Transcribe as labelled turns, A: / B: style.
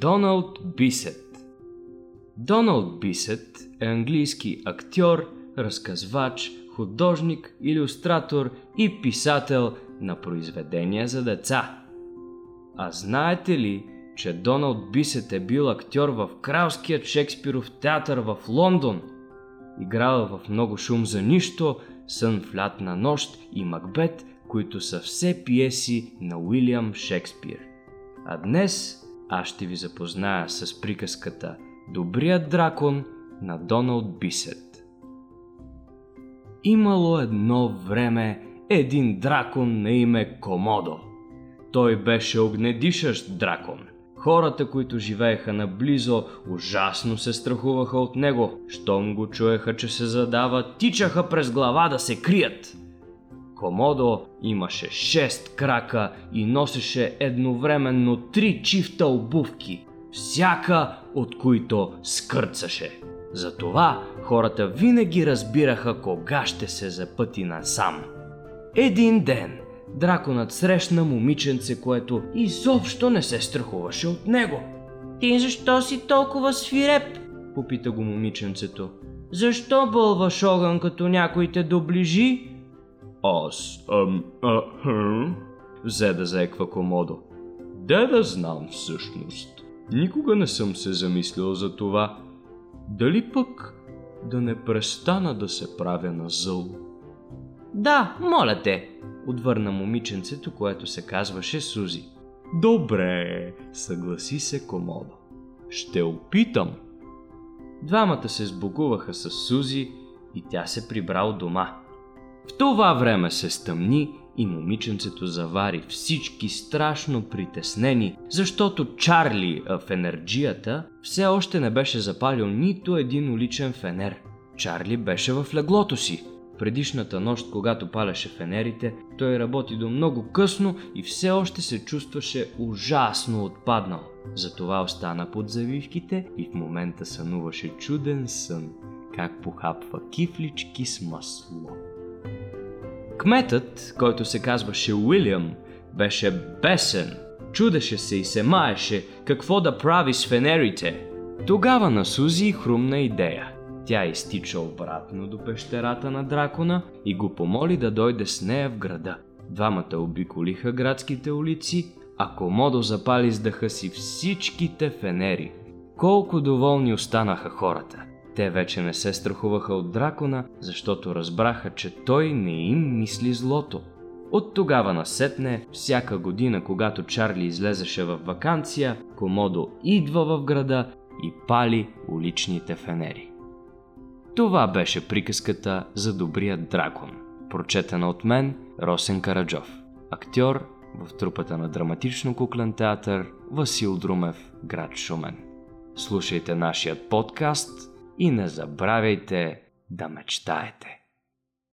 A: Доналд Бисет Доналд Бисет е английски актьор, разказвач, художник, иллюстратор и писател на произведения за деца. А знаете ли, че Доналд Бисет е бил актьор в Кралският Шекспиров театър в Лондон? Играл в много шум за нищо, Сън в лятна нощ и Макбет, които са все пиеси на Уилям Шекспир. А днес аз ще ви запозная с приказката Добрият дракон на Доналд Бисет. Имало едно време един дракон на име Комодо. Той беше огнедишащ дракон. Хората, които живееха наблизо, ужасно се страхуваха от него. Щом го чуеха, че се задава, тичаха през глава да се крият. Комодо имаше шест крака и носеше едновременно три чифта обувки, всяка от които скърцаше. Затова хората винаги разбираха кога ще се запъти насам. Един ден драконът срещна момиченце, което изобщо не се страхуваше от него.
B: Ти защо си толкова свиреп?
A: Попита го момиченцето.
B: Защо бълваш огън, като някой те доближи?
A: Аз, ам, а, хм, взе да заеква Комодо. Де да знам всъщност. Никога не съм се замислил за това. Дали пък да не престана да се правя на зъл?
B: Да, моля те, отвърна момиченцето, което се казваше Сузи.
A: Добре, съгласи се Комодо. Ще опитам. Двамата се сбогуваха с Сузи и тя се прибра от дома. В това време се стъмни и момиченцето завари всички страшно притеснени, защото Чарли в енерджията все още не беше запалил нито един уличен фенер. Чарли беше в леглото си. Предишната нощ, когато паляше фенерите, той работи до много късно и все още се чувстваше ужасно отпаднал. Затова остана под завивките и в момента сънуваше чуден сън, как похапва кифлички с масло. Кметът, който се казваше Уилям, беше бесен. Чудеше се и се маеше какво да прави с фенерите. Тогава на Сузи хрумна идея. Тя изтича обратно до пещерата на дракона и го помоли да дойде с нея в града. Двамата обиколиха градските улици, а Комодо запали с дъха си всичките фенери. Колко доволни останаха хората. Те вече не се страхуваха от дракона, защото разбраха, че той не им мисли злото. От тогава насетне, всяка година, когато Чарли излезеше в вакансия, Комодо идва в града и пали уличните фенери. Това беше приказката за добрия дракон, прочетена от мен Росен Караджов, актьор в трупата на драматично куклен театър Васил Друмев, град Шумен. Слушайте нашият подкаст – и не забравяйте да мечтаете.